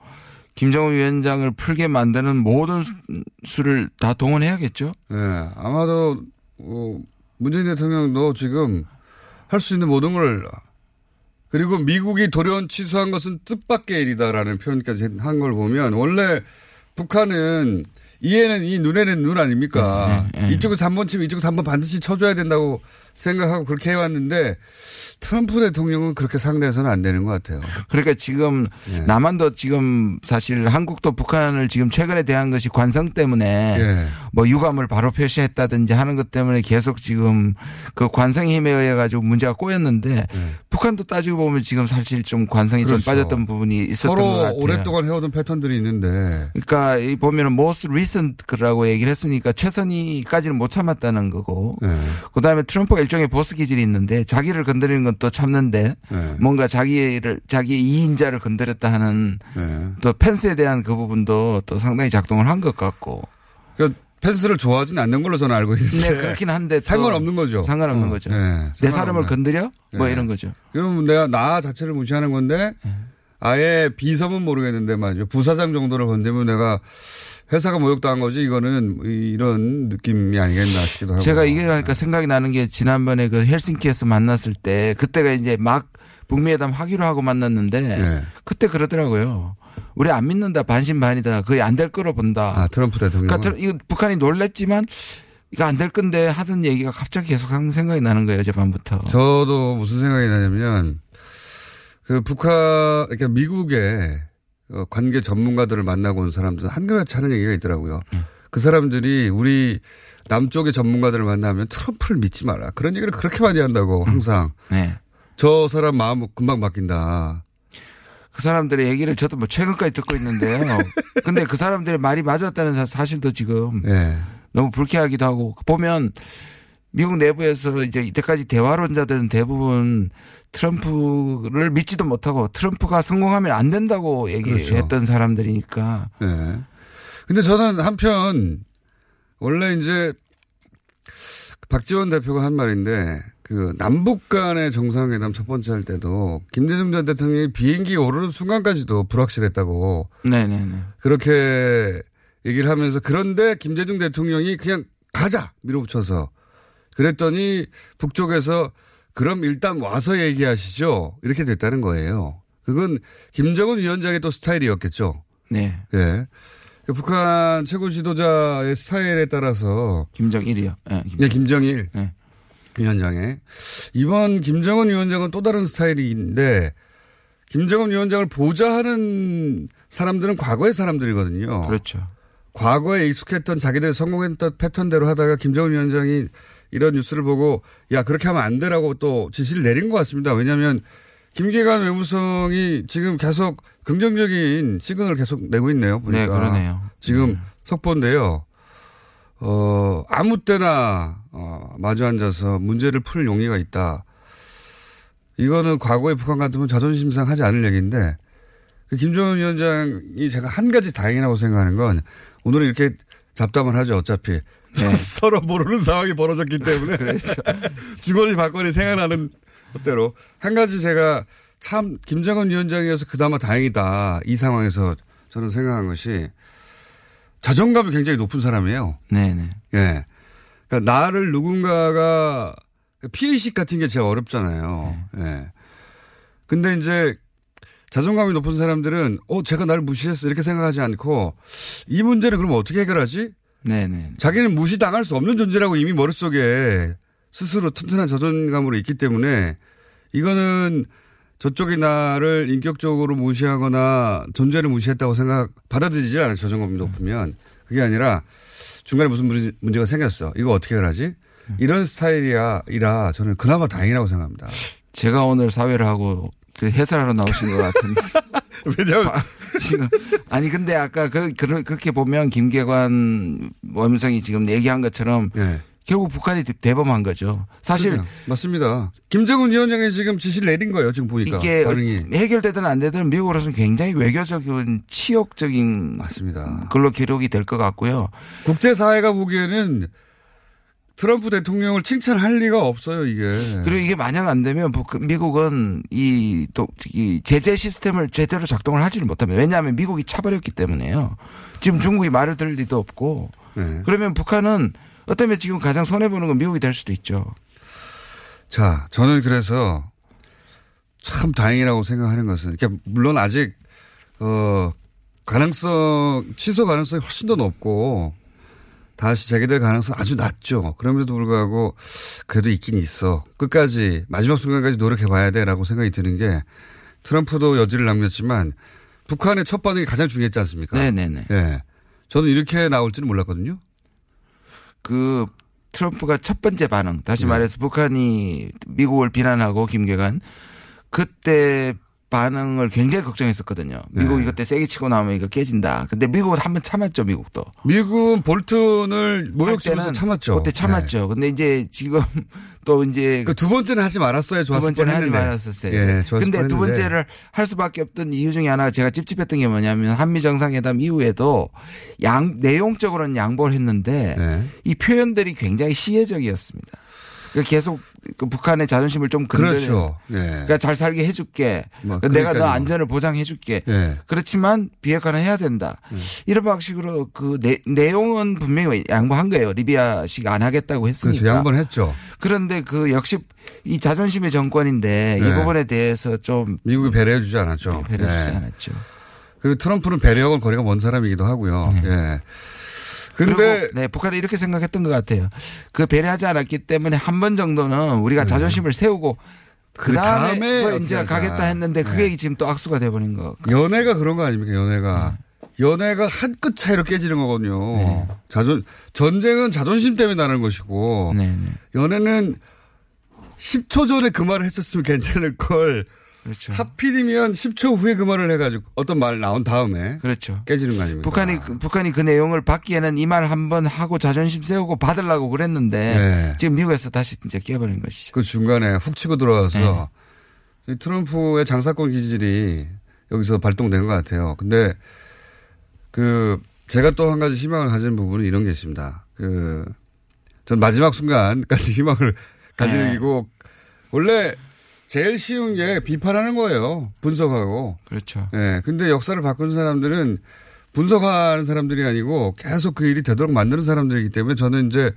김정은 위원장을 풀게 만드는 모든 수- 수를 다 동원해야겠죠. 예, 아마도 어, 문재인 대통령도 지금 할 수 있는 모든 걸 그리고 미국이 돌연 취소한 것은 뜻밖의 일이다라는 표현까지 한 걸 보면 원래 북한은 이에는 이 눈에는 눈 아닙니까? 네, 네, 네. 이쪽에서 한 번 치면 이쪽에서 한 번 반드시 쳐줘야 된다고 생각하고 그렇게 해왔는데 트럼프 대통령은 그렇게 상대해서는 안 되는 것 같아요. 그러니까 지금 예. 남한도 지금 사실 한국도 북한을 지금 최근에 대한 것이 관성 때문에 예. 뭐 유감을 바로 표시했다든지 하는 것 때문에 계속 지금 그 관성의 힘에 의해 가지고 문제가 꼬였는데 북한도 따지고 보면 지금 사실 좀 관성이 예. 그렇죠. 좀 빠졌던 부분이 있었던 것 같아요. 오랫동안 해오던 패턴들이 있는데 그러니까 이 보면은 most recent라고 얘기를 했으니까 최선희까지는 못 참았다는 거고 네. 그다음에 트럼프가 일종의 보스 기질이 있는데 자기를 건드리는 건 또 참는데 네. 뭔가 자기를 자기 이인자를 건드렸다 하는 네. 또 펜스에 대한 그 부분도 또 상당히 작동을 한 것 같고 그러니까 펜스를 좋아하진 않는 걸로 저는 알고 있는데 네, 그렇긴 한데 또 상관없는 거죠. 상관없는 어, 거죠. 네, 내 상관없네. 사람을 건드려 뭐 네. 이런 거죠. 그러면 내가 나 자체를 무시하는 건데 아예 비섬은 모르겠는데 말이죠. 부사장 정도를 건드면 내가 회사가 모욕당한 거지 이거는 이런 느낌이 아니겠나 싶기도 하고. 제가 이게 하니까 생각이 나는 게 지난번에 그 헬싱키에서 만났을 때 그때가 이제 막 북미회담 하기로 하고 만났는데 네. 그때 그러더라고요. 우리 안 믿는다 반신반이다 거의 안 될 거로 본다. 아 트럼프 대통령. 그러니까 이거 북한이 놀랬지만 이거 안 될 건데 하던 얘기가 갑자기 계속 생각이 나는 거예요 어젯밤부터. 저도 무슨 생각이 나냐면 그 북한 그러니까 미국의 어, 관계 전문가들을 만나고 온 사람들은 한결같이 하는 얘기가 있더라고요. 그 사람들이 우리 남쪽의 전문가들을 만나면 트럼프를 믿지 마라. 그런 얘기를 그렇게 많이 한다고 항상. 네. 저 사람 마음 금방 바뀐다. 그 사람들의 얘기를 저도 뭐 최근까지 듣고 있는데요. <laughs> 근데 그 사람들의 말이 맞았다는 사- 사실도 지금 네. 너무 불쾌하기도 하고 보면 미국 내부에서 이제 이때까지 대화론자들은 대부분 트럼프를 믿지도 못하고 트럼프가 성공하면 안 된다고 얘기했던 그렇죠. 사람들이니까. 네. 근데 저는 한편 원래 이제 박지원 대표가 한 말인데 그 남북 간의 정상회담 첫 번째 할 때도 김대중 전 대통령이 비행기 오르는 순간까지도 불확실했다고 네네네. 그렇게 얘기를 하면서 그런데 김대중 대통령이 그냥 가자 밀어붙여서 그랬더니 북쪽에서 그럼 일단 와서 얘기하시죠 이렇게 됐다는 거예요. 그건 김정은 위원장의 또 스타일이었겠죠. 네. 예. 그 북한 최고 지도자의 스타일에 따라서 김정일이요. 네, 네, 김정일 네. 위원장의 이번 김정은 위원장은 또 다른 스타일인데 김정은 위원장을 보좌하는 사람들은 과거의 사람들이거든요. 그렇죠. 과거에 익숙했던 자기들이 성공했던 패턴대로 하다가 김정은 위원장이 이런 뉴스를 보고 야 그렇게 하면 안 되라고 또 지시를 내린 것 같습니다. 왜냐하면 김계관 외무성이 지금 계속 긍정적인 시그널을 계속 내고 있네요. 보니까. 네, 그러네요. 지금 속보인데요. 어, 아무 때나, 어, 마주 앉아서 문제를 풀 용의가 있다. 이거는 과거에 북한 같으면 자존심 상하지 않을 얘기인데, 그 김정은 위원장이 제가 한 가지 다행이라고 생각하는 건, 오늘은 이렇게 잡담을 하죠, 어차피. <laughs> 서로 모르는 상황이 벌어졌기 때문에. 그렇죠. <laughs> 주거니 받거니 생각나는 멋대로. 한 가지 제가 참 김정은 위원장이어서 그나마 다행이다. 이 상황에서 저는 생각한 것이 자존감이 굉장히 높은 사람이에요. 네네. 예. 그러니까 나를 누군가가 피해의식 같은 게 제일 어렵잖아요. 예. 근데 이제 자존감이 높은 사람들은 어, 제가 나를 무시했어. 이렇게 생각하지 않고 이 문제는 그럼 어떻게 해결하지? 네네. 자기는 무시당할 수 없는 존재라고 이미 머릿속에 스스로 튼튼한 자존감으로 있기 때문에 이거는 저쪽이 나를 인격적으로 무시하거나 존재를 무시했다고 생각, 받아들이지 않아요. 자존감이 높으면. 그게 아니라 중간에 무슨 문제- 문제가 생겼어. 이거 어떻게 해결하지? 이런 스타일이야, 이라 저는 그나마 다행이라고 생각합니다. 제가 오늘 사회를 하고 그 해설하러 나오신 것 같은데. <laughs> 왜냐면 지금 아니 근데 아까 그, 그, 그렇게 보면 김계관 원성이 지금 얘기한 것처럼 결국 북한이 대범한 거죠. 사실 그러게요. 맞습니다. 김정은 위원장이 지금 지시를 내린 거예요. 지금 보니까 이게 반응이. 해결되든 안 되든 미국으로서는 굉장히 외교적인 치욕적인 맞습니다. 걸로 기록이 될 것 같고요. 국제사회가 보기에는 트럼프 대통령을 칭찬할 리가 없어요, 이게. 그리고 이게 만약 안 되면 북- 미국은 이 또 이 제재 시스템을 제대로 작동을 하지를 못합니다. 왜냐하면 미국이 차버렸기 때문에요. 지금 중국이 말을 들을 리도 없고 네. 그러면 북한은 어쩌면 지금 가장 손해 보는 건 미국이 될 수도 있죠. 자, 저는 그래서 참 다행이라고 생각하는 것은, 그러니까 물론 아직, 어, 가능성, 취소 가능성이 훨씬 더 높고, 다시 재개될 가능성 아주 낮죠. 그럼에도 불구하고, 그래도 있긴 있어. 끝까지, 마지막 순간까지 노력해 봐야 돼 라고 생각이 드는 게, 트럼프도 여지를 남겼지만, 북한의 첫 반응이 가장 중요했지 않습니까? 네네네. 예. 저는 이렇게 나올지는 몰랐거든요. 그 트럼프가 첫 번째 반응, 다시 네. 말해서 북한이 미국을 비난하고 김계관 그때 반응을 굉장히 걱정했었거든요. 미국이 네. 그때 세게 치고 나오면 이거 깨진다. 근데 미국은 한 번 참았죠, 미국도. 미국은 볼튼을 할 모욕치면서 참았죠. 그때 참았죠. 근데 이제 지금 <laughs> 또 이제 그 두 번째는 하지 말았어야 두 좋았을 번째는 하지. 말았었어요. 예, 근데 두. 번째를 할 수밖에 없던 이유 중에 하나가 제가 찝찝했던 게 뭐냐면 한미 정상회담 이후에도 양 내용적으로는 양보를 했는데 네. 이 표현들이 굉장히 시혜적이었습니다. 그러니까 계속 그 북한의 자존심을 좀 건드려. 그렇죠. 예. 그러니까 잘 살게 해줄게. 뭐, 내가 너. 안전을 보장해줄게. 예. 그렇지만 비핵화는 해야 된다. 이런 방식으로 그 내, 내용은 분명히 양보한 거예요. 리비아식 안 하겠다고 했으니까. 그렇죠. 양보는 했죠. 그런데 그 역시 이 자존심의 정권인데 이 네. 부분에 대해서 좀 미국이 배려해주지 않았죠. 배려주지 예. 않았죠. 그리고 트럼프는 배려하고는 거리가 먼 사람이기도 하고요. 예. 그리고 네, 북한이 이렇게 생각했던 것 같아요. 그 배려하지 않았기 때문에 한 번 정도는 우리가 자존심을 세우고 그그 다음에 뭐 이제. 가겠다 했는데 그게 지금 또 악수가 돼버린 거. 연애가 그런 거 아닙니까? 연애가. 연애가 한 끗 차이로 깨지는 거거든요. 자존, 전쟁은 자존심 때문에 나는 것이고, 연애는 10초 전에 그 말을 했었으면 괜찮을 걸, 그렇죠. 하필이면 10초 후에 그 말을 해가지고 어떤 말 나온 다음에 그렇죠. 깨지는 거 아닙니까? 북한이 그- 북한이 그 내용을 받기에는 이 말 한 번 하고 자존심 세우고 받으려고 그랬는데 네. 지금 미국에서 다시 이제 깨버린 것이죠. 그 중간에 훅 치고 들어와서 네. 이 트럼프의 장사권 기질이 여기서 발동된 것 같아요. 근데 그 제가 또 한 가지 희망을 가진 부분은 이런 게 있습니다. 그 전 마지막 순간까지 <laughs> 희망을 가지고 원래 제일 쉬운 게 비판하는 거예요. 분석하고. 그렇죠. 예. 근데 역사를 바꾸는 사람들은 분석하는 사람들이 아니고 계속 그 일이 되도록 만드는 사람들이기 때문에 저는 이제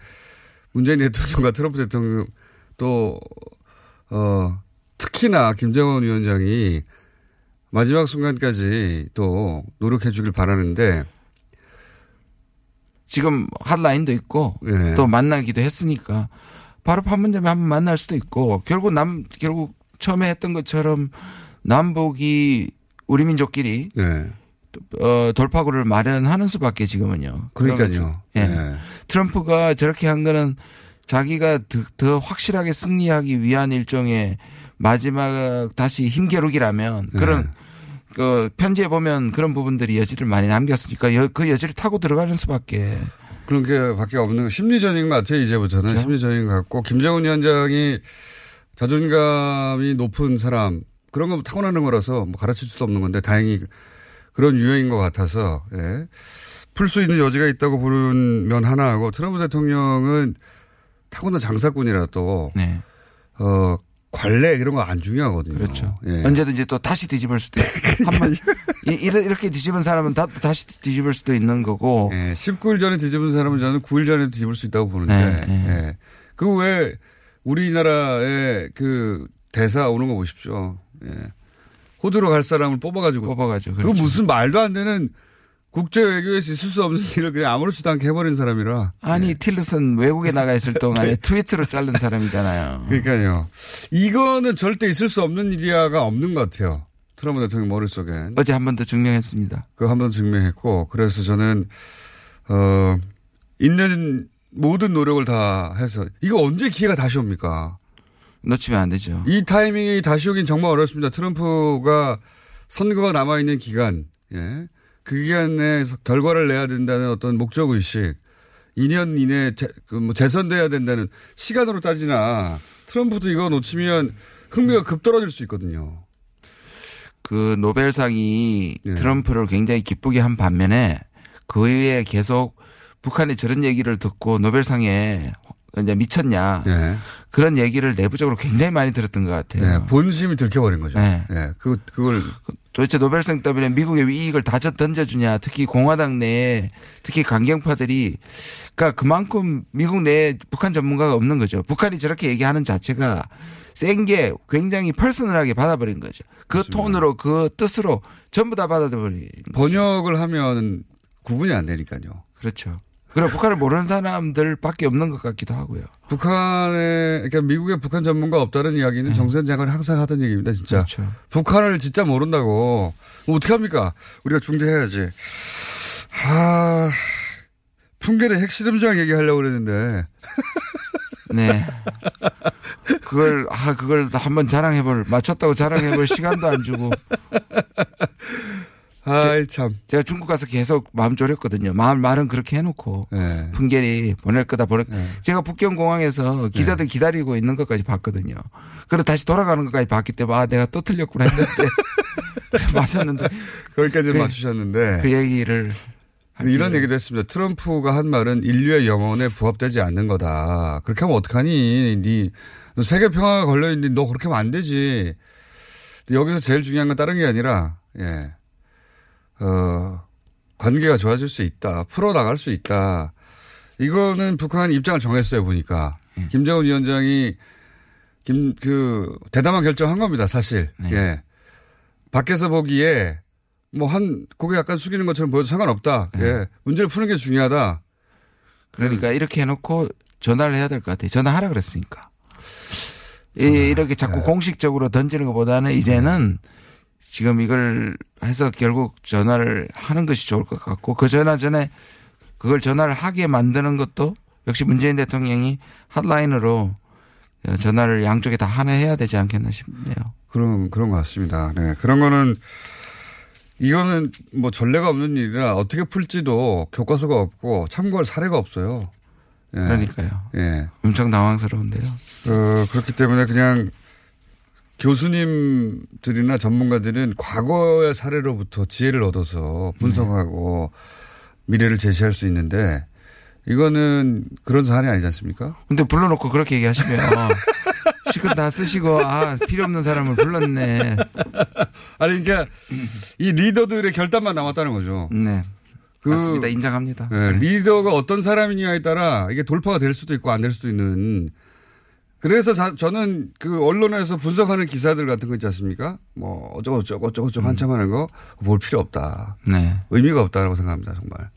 문재인 대통령과 트럼프 대통령 또, 어, 특히나 김정은 위원장이 마지막 순간까지 또 노력해 주길 바라는데 지금 핫라인도 있고 예. 또 만나기도 했으니까 바로 판문점에 한번 만날 수도 있고 결국 남 결국 처음에 했던 것처럼 남북이 우리 민족끼리 네. 어, 돌파구를 마련하는 수밖에 지금은요. 그러니까요. 그러면서, 예. 네. 트럼프가 저렇게 한 거는 자기가 더, 더 확실하게 승리하기 위한 일종의 마지막 다시 힘겨루기라면 네. 그런 그 편지에 보면 그런 부분들이 여지를 많이 남겼으니까 여, 그 여지를 타고 들어가는 수밖에. 그런 게 밖에 없는 심리전인 것 같아요. 이제부터는 그렇죠? 심리전인 것 같고 김정은 위원장이 자존감이 높은 사람 그런 건 타고나는 거라서 뭐 가르칠 수도 없는 건데 다행히 그런 유형인 것 같아서 예. 풀 수 있는 여지가 있다고 보는 면 하나하고 트럼프 대통령은 타고난 장사꾼이라 또 네. 어, 관례 이런 거 안 중요하거든요. 그렇죠. 예. 언제든지 또 다시 뒤집을 수도. <laughs> 한번 이- 이렇게 뒤집은 사람은 다, 다시 뒤집을 수도 있는 거고. 예, 19일 전에 뒤집은 사람은 저는 9일 전에 뒤집을 수 있다고 보는데. 네, 예. 그왜 우리나라의 그 대사 오는 거 보십시오. 예. 호주로 갈 사람을 뽑아가지고. 뽑아가지고. 그 그렇죠. 무슨 말도 안 되는 국제 외교에서 있을 수 없는 일을 그냥 아무렇지도 않게 해버린 사람이라. 아니 틸러슨 외국에 나가 있을 동안에 <laughs> 트위터로 자른 사람이잖아요. 그러니까요. 이거는 절대 있을 수 없는 일이야가 없는 것 같아요. 트럼프 대통령 머릿속엔. 어제 한 번 더 증명했습니다. 그거 한번 증명했고, 그래서 저는, 어, 있는 모든 노력을 다 해서, 이거 언제 기회가 다시 옵니까? 놓치면 안 되죠. 이 타이밍이 다시 오긴 정말 어렵습니다. 트럼프가 선거가 남아 있는 기간, 예. 그 기간에 결과를 내야 된다는 어떤 목적 의식, 2년 이내에 재, 그뭐 재선돼야 된다는 시간으로 따지나 트럼프도 이거 놓치면 흥미가 급 떨어질 수 있거든요. 그 노벨상이 예. 트럼프를 굉장히 기쁘게 한 반면에 그 위에 계속 북한이 저런 얘기를 듣고 노벨상에 이제 미쳤냐 예. 그런 얘기를 내부적으로 굉장히 많이 들었던 것 같아요. 네, 본심이 들켜버린 거죠. 네. 예, 그, 그걸. 도대체 노벨상 때문에 미국의 이익을 다 저- 던져주냐. 특히 공화당 내에 특히 강경파들이 그러니까 그만큼 미국 내에 북한 전문가가 없는 거죠. 북한이 저렇게 얘기하는 자체가 센 게 굉장히 퍼스널하게 받아버린 거죠. 그 톤으로 그 뜻으로 전부 다 받아버린. 번역을 하면 구분이 안 되니까요. 그렇죠. 그리고 북한을 모르는 사람들밖에 없는 것 같기도 하고요. 북한에, 그러니까 미국에 북한 전문가 없다는 이야기는 정세현 장관이 항상 하던 얘기입니다, 진짜. 네. 그렇죠. 북한을 진짜 모른다고. 뭐 어떡합니까? 우리가 중재해야지. 하, 풍계의 핵실험장 얘기하려고 그랬는데. 네. 그걸, 아, 그걸 한번 자랑해볼, 맞췄다고 자랑해볼 시간도 안 주고. 아이, 참. 제가 중국 가서 계속 마음 졸였거든요. 마음, 말은 그렇게 해놓고. 네. 풍계리 보낼 거다 보낼 제가 북경 공항에서 네. 기자들 기다리고 있는 것까지 봤거든요. 그리고 다시 돌아가는 것까지 봤기 때문에 아, 내가 또 틀렸구나 했는데. <laughs> 맞았는데. 거기까지 그- 맞추셨는데. 그 얘기를. 이런 얘기도 했습니다. 트럼프가 한 말은 인류의 영혼에 부합되지 않는 거다. 그렇게 하면 어떡하니? 니, 너 세계 평화가 걸려 있는데 너 그렇게 하면 안 되지. 여기서 제일 중요한 건 다른 게 아니라, 예. 어, 관계가 좋아질 수 있다. 풀어나갈 수 있다. 이거는 북한 입장을 정했어요, 보니까. 김정은 위원장이 김, 그, 대담한 결정한 겁니다, 사실. 예. 밖에서 보기에 뭐 한 고개 약간 숙이는 것처럼 보여도 상관없다. 예. 문제를 푸는 게 중요하다. 그러니까 이렇게 해놓고 전화를 해야 될 것 같아요. 전화하라 그랬으니까. 이- 이렇게 자꾸 공식적으로 던지는 것보다는 이제는 지금 이걸 해서 결국 전화를 하는 것이 좋을 것 같고 그 전화 전에 그걸 전화를 하게 만드는 것도 역시 문재인 대통령이 핫라인으로 전화를 양쪽에 다 하나 해야 되지 않겠나 싶네요. 그런, 그런 것 같습니다. 네. 그런 거는 이거는 뭐 전례가 없는 일이라 어떻게 풀지도 교과서가 없고 참고할 사례가 없어요. 예. 그러니까요. 예. 엄청 당황스러운데요. 어, 그렇기 때문에 그냥 교수님들이나 전문가들은 과거의 사례로부터 지혜를 얻어서 분석하고 미래를 제시할 수 있는데 이거는 그런 사안이 아니지 않습니까? 근데 불러놓고 그렇게 얘기하시면 <laughs> 실컷 다 쓰시고 아 필요 없는 사람을 불렀네. <laughs> 아니 그러니까 이 리더들의 결단만 남았다는 거죠. 네. 그 맞습니다. 인정합니다. 네, 리더가 어떤 사람이냐에 따라 이게 돌파가 될 수도 있고 안 될 수도 있는. 그래서 자- 저는 그 언론에서 분석하는 기사들 같은 거 있지 않습니까? 뭐 어쩌고 저쩌고 어쩌고 저쩌고 한참 하는 거 볼 필요 없다. 네. 의미가 없다라고 생각합니다, 정말.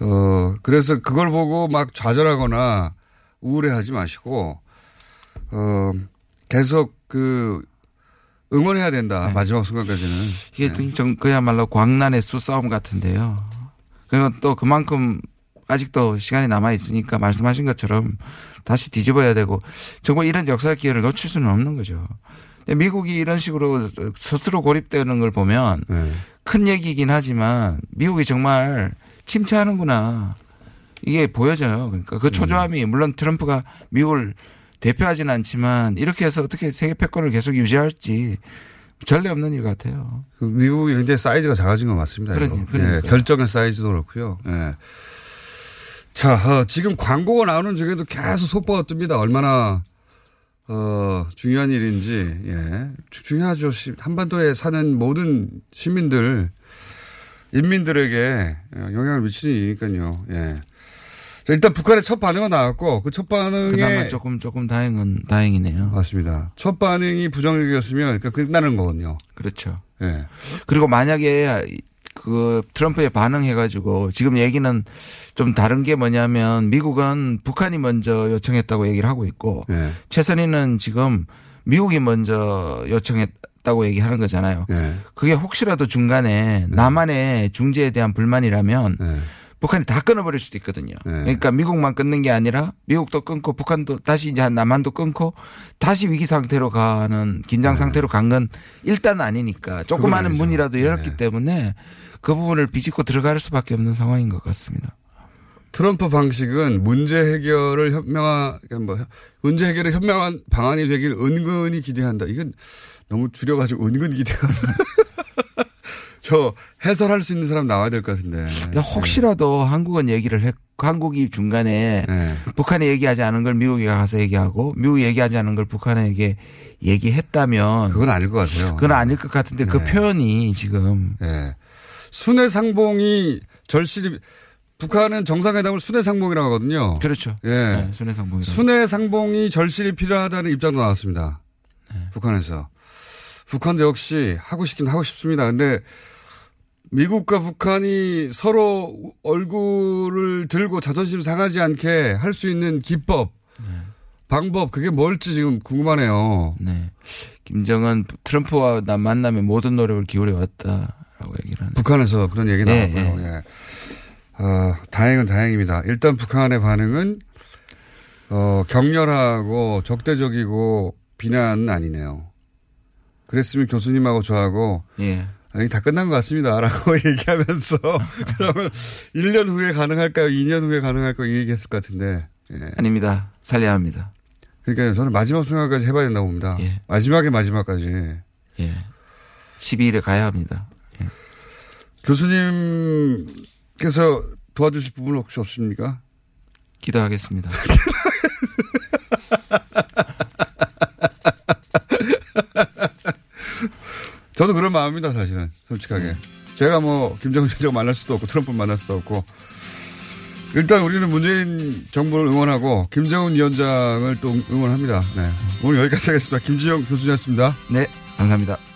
어, 그래서 그걸 보고 막 좌절하거나 우울해하지 마시고, 어, 계속 그 응원해야 된다. 마지막 순간까지는. 이게 좀 그야말로 광란의 수싸움 같은데요. 그리고 또 그만큼 아직도 시간이 남아 있으니까 말씀하신 것처럼 다시 뒤집어야 되고 정말 이런 역사의 기회를 놓칠 수는 없는 거죠. 미국이 이런 식으로 스스로 고립되는 걸 보면 큰 얘기긴 하지만 미국이 정말 침체하는구나. 이게 보여져요. 그러니까 그 초조함이 물론 트럼프가 미국을 대표하지는 않지만 이렇게 해서 어떻게 세계 패권을 계속 유지할지 전례 없는 일 같아요. 그 미국이 굉장히 사이즈가 작아진 건 맞습니다. 이거. 그러니-. 예, 결정의 사이즈도 그렇고요. 예. 자, 어, 지금 광고가 나오는 중에도 계속 속보가 뜹니다. 얼마나 어, 중요한 일인지, 예. 주- 중요하죠. 시- 한반도에 사는 모든 시민들, 인민들에게 영향을 미치는 일이니까요. 예. 자, 일단 북한의 첫 반응은 나왔고, 그 첫 반응에. 그나마 조금, 조금 다행은, 다행이네요. 맞습니다. 첫 반응이 부정적이었으면, 그러니까 끝나는 거거든요. 그렇죠. 예. 그리고 만약에 그 트럼프에 반응해가지고 지금 얘기는 좀 다른 게 뭐냐면 미국은 북한이 먼저 요청했다고 얘기를 하고 있고 예. 최선희는 지금 미국이 먼저 요청했다고 얘기하는 거잖아요. 예. 그게 혹시라도 중간에 남한의 중재에 대한 불만이라면 예. 북한이 다 끊어버릴 수도 있거든요. 그러니까 미국만 끊는 게 아니라 미국도 끊고 북한도 다시 이제 남한도 끊고 다시 위기 상태로 가는 긴장 상태로 간 건 일단 아니니까 조그마한. 문이라도 열었기 때문에 그 부분을 비집고 들어갈 수밖에 없는 상황인 것 같습니다. 트럼프 방식은 문제 해결을 현명한, 그러니까 뭐, 문제 해결의 현명한 방안이 되길 은근히 기대한다. 이건 너무 줄여가지고 은근 기대가. <laughs> 저 해설할 수 있는 사람 나와야 될 것 같은데. 혹시라도 한국은 얘기를 했, 한국이 중간에 네. 북한이 얘기하지 않은 걸 미국에 가서 얘기하고 미국이 얘기하지 않은 걸 북한에게 얘기했다면 그건 아닐 것 같아요. 그건 아닐 것 같은데 그 네. 표현이 지금 예. 순회 상봉이 절실히 북한은 정상회담을 순회 상봉이라고 하거든요. 그렇죠. 예. 네, 순회 상봉이라고. 순회 상봉이 절실히 필요하다는 입장도 나왔습니다. 네. 북한에서. 북한도 역시 하고 싶긴 하고 싶습니다. 근데 미국과 북한이 서로 얼굴을 들고 자존심 상하지 않게 할 수 있는 기법, 방법, 그게 뭘지 지금 궁금하네요. 네. 김정은 트럼프와 나 만나면 모든 노력을 기울여 왔다 라고 얘기를 하는. 북한에서 그런 얘기 네, 나왔고요. 예. 어, 다행은 다행입니다. 일단 북한의 반응은 어, 격렬하고 적대적이고 비난은 아니네요. 그랬으면 교수님하고 저하고 예. 아니, 다 끝난 것 같습니다. <laughs> 라고 <laughs> 얘기하면서 <laughs> 그러면 1년 후에 가능할까요? 2년 후에 가능할까요? 이 얘기했을 것 같은데. 예. 아닙니다. 살려야 합니다. 그러니까 저는 마지막 순간까지 해봐야 된다고 봅니다. 마지막에 마지막까지. 예. 12일에 가야 합니다. 교수님께서 도와주실 부분 혹시 없습니까? 기도하겠습니다. <laughs> 저도 그런 마음입니다, 사실은. 솔직하게. 제가 뭐, 김정은 위원장 만날 수도 없고, 트럼프 만날 수도 없고. 일단 우리는 문재인 정부를 응원하고, 김정은 위원장을 또 응원합니다. 네. 오늘 여기까지 하겠습니다. 김지영 교수님이었습니다. 네, 감사합니다.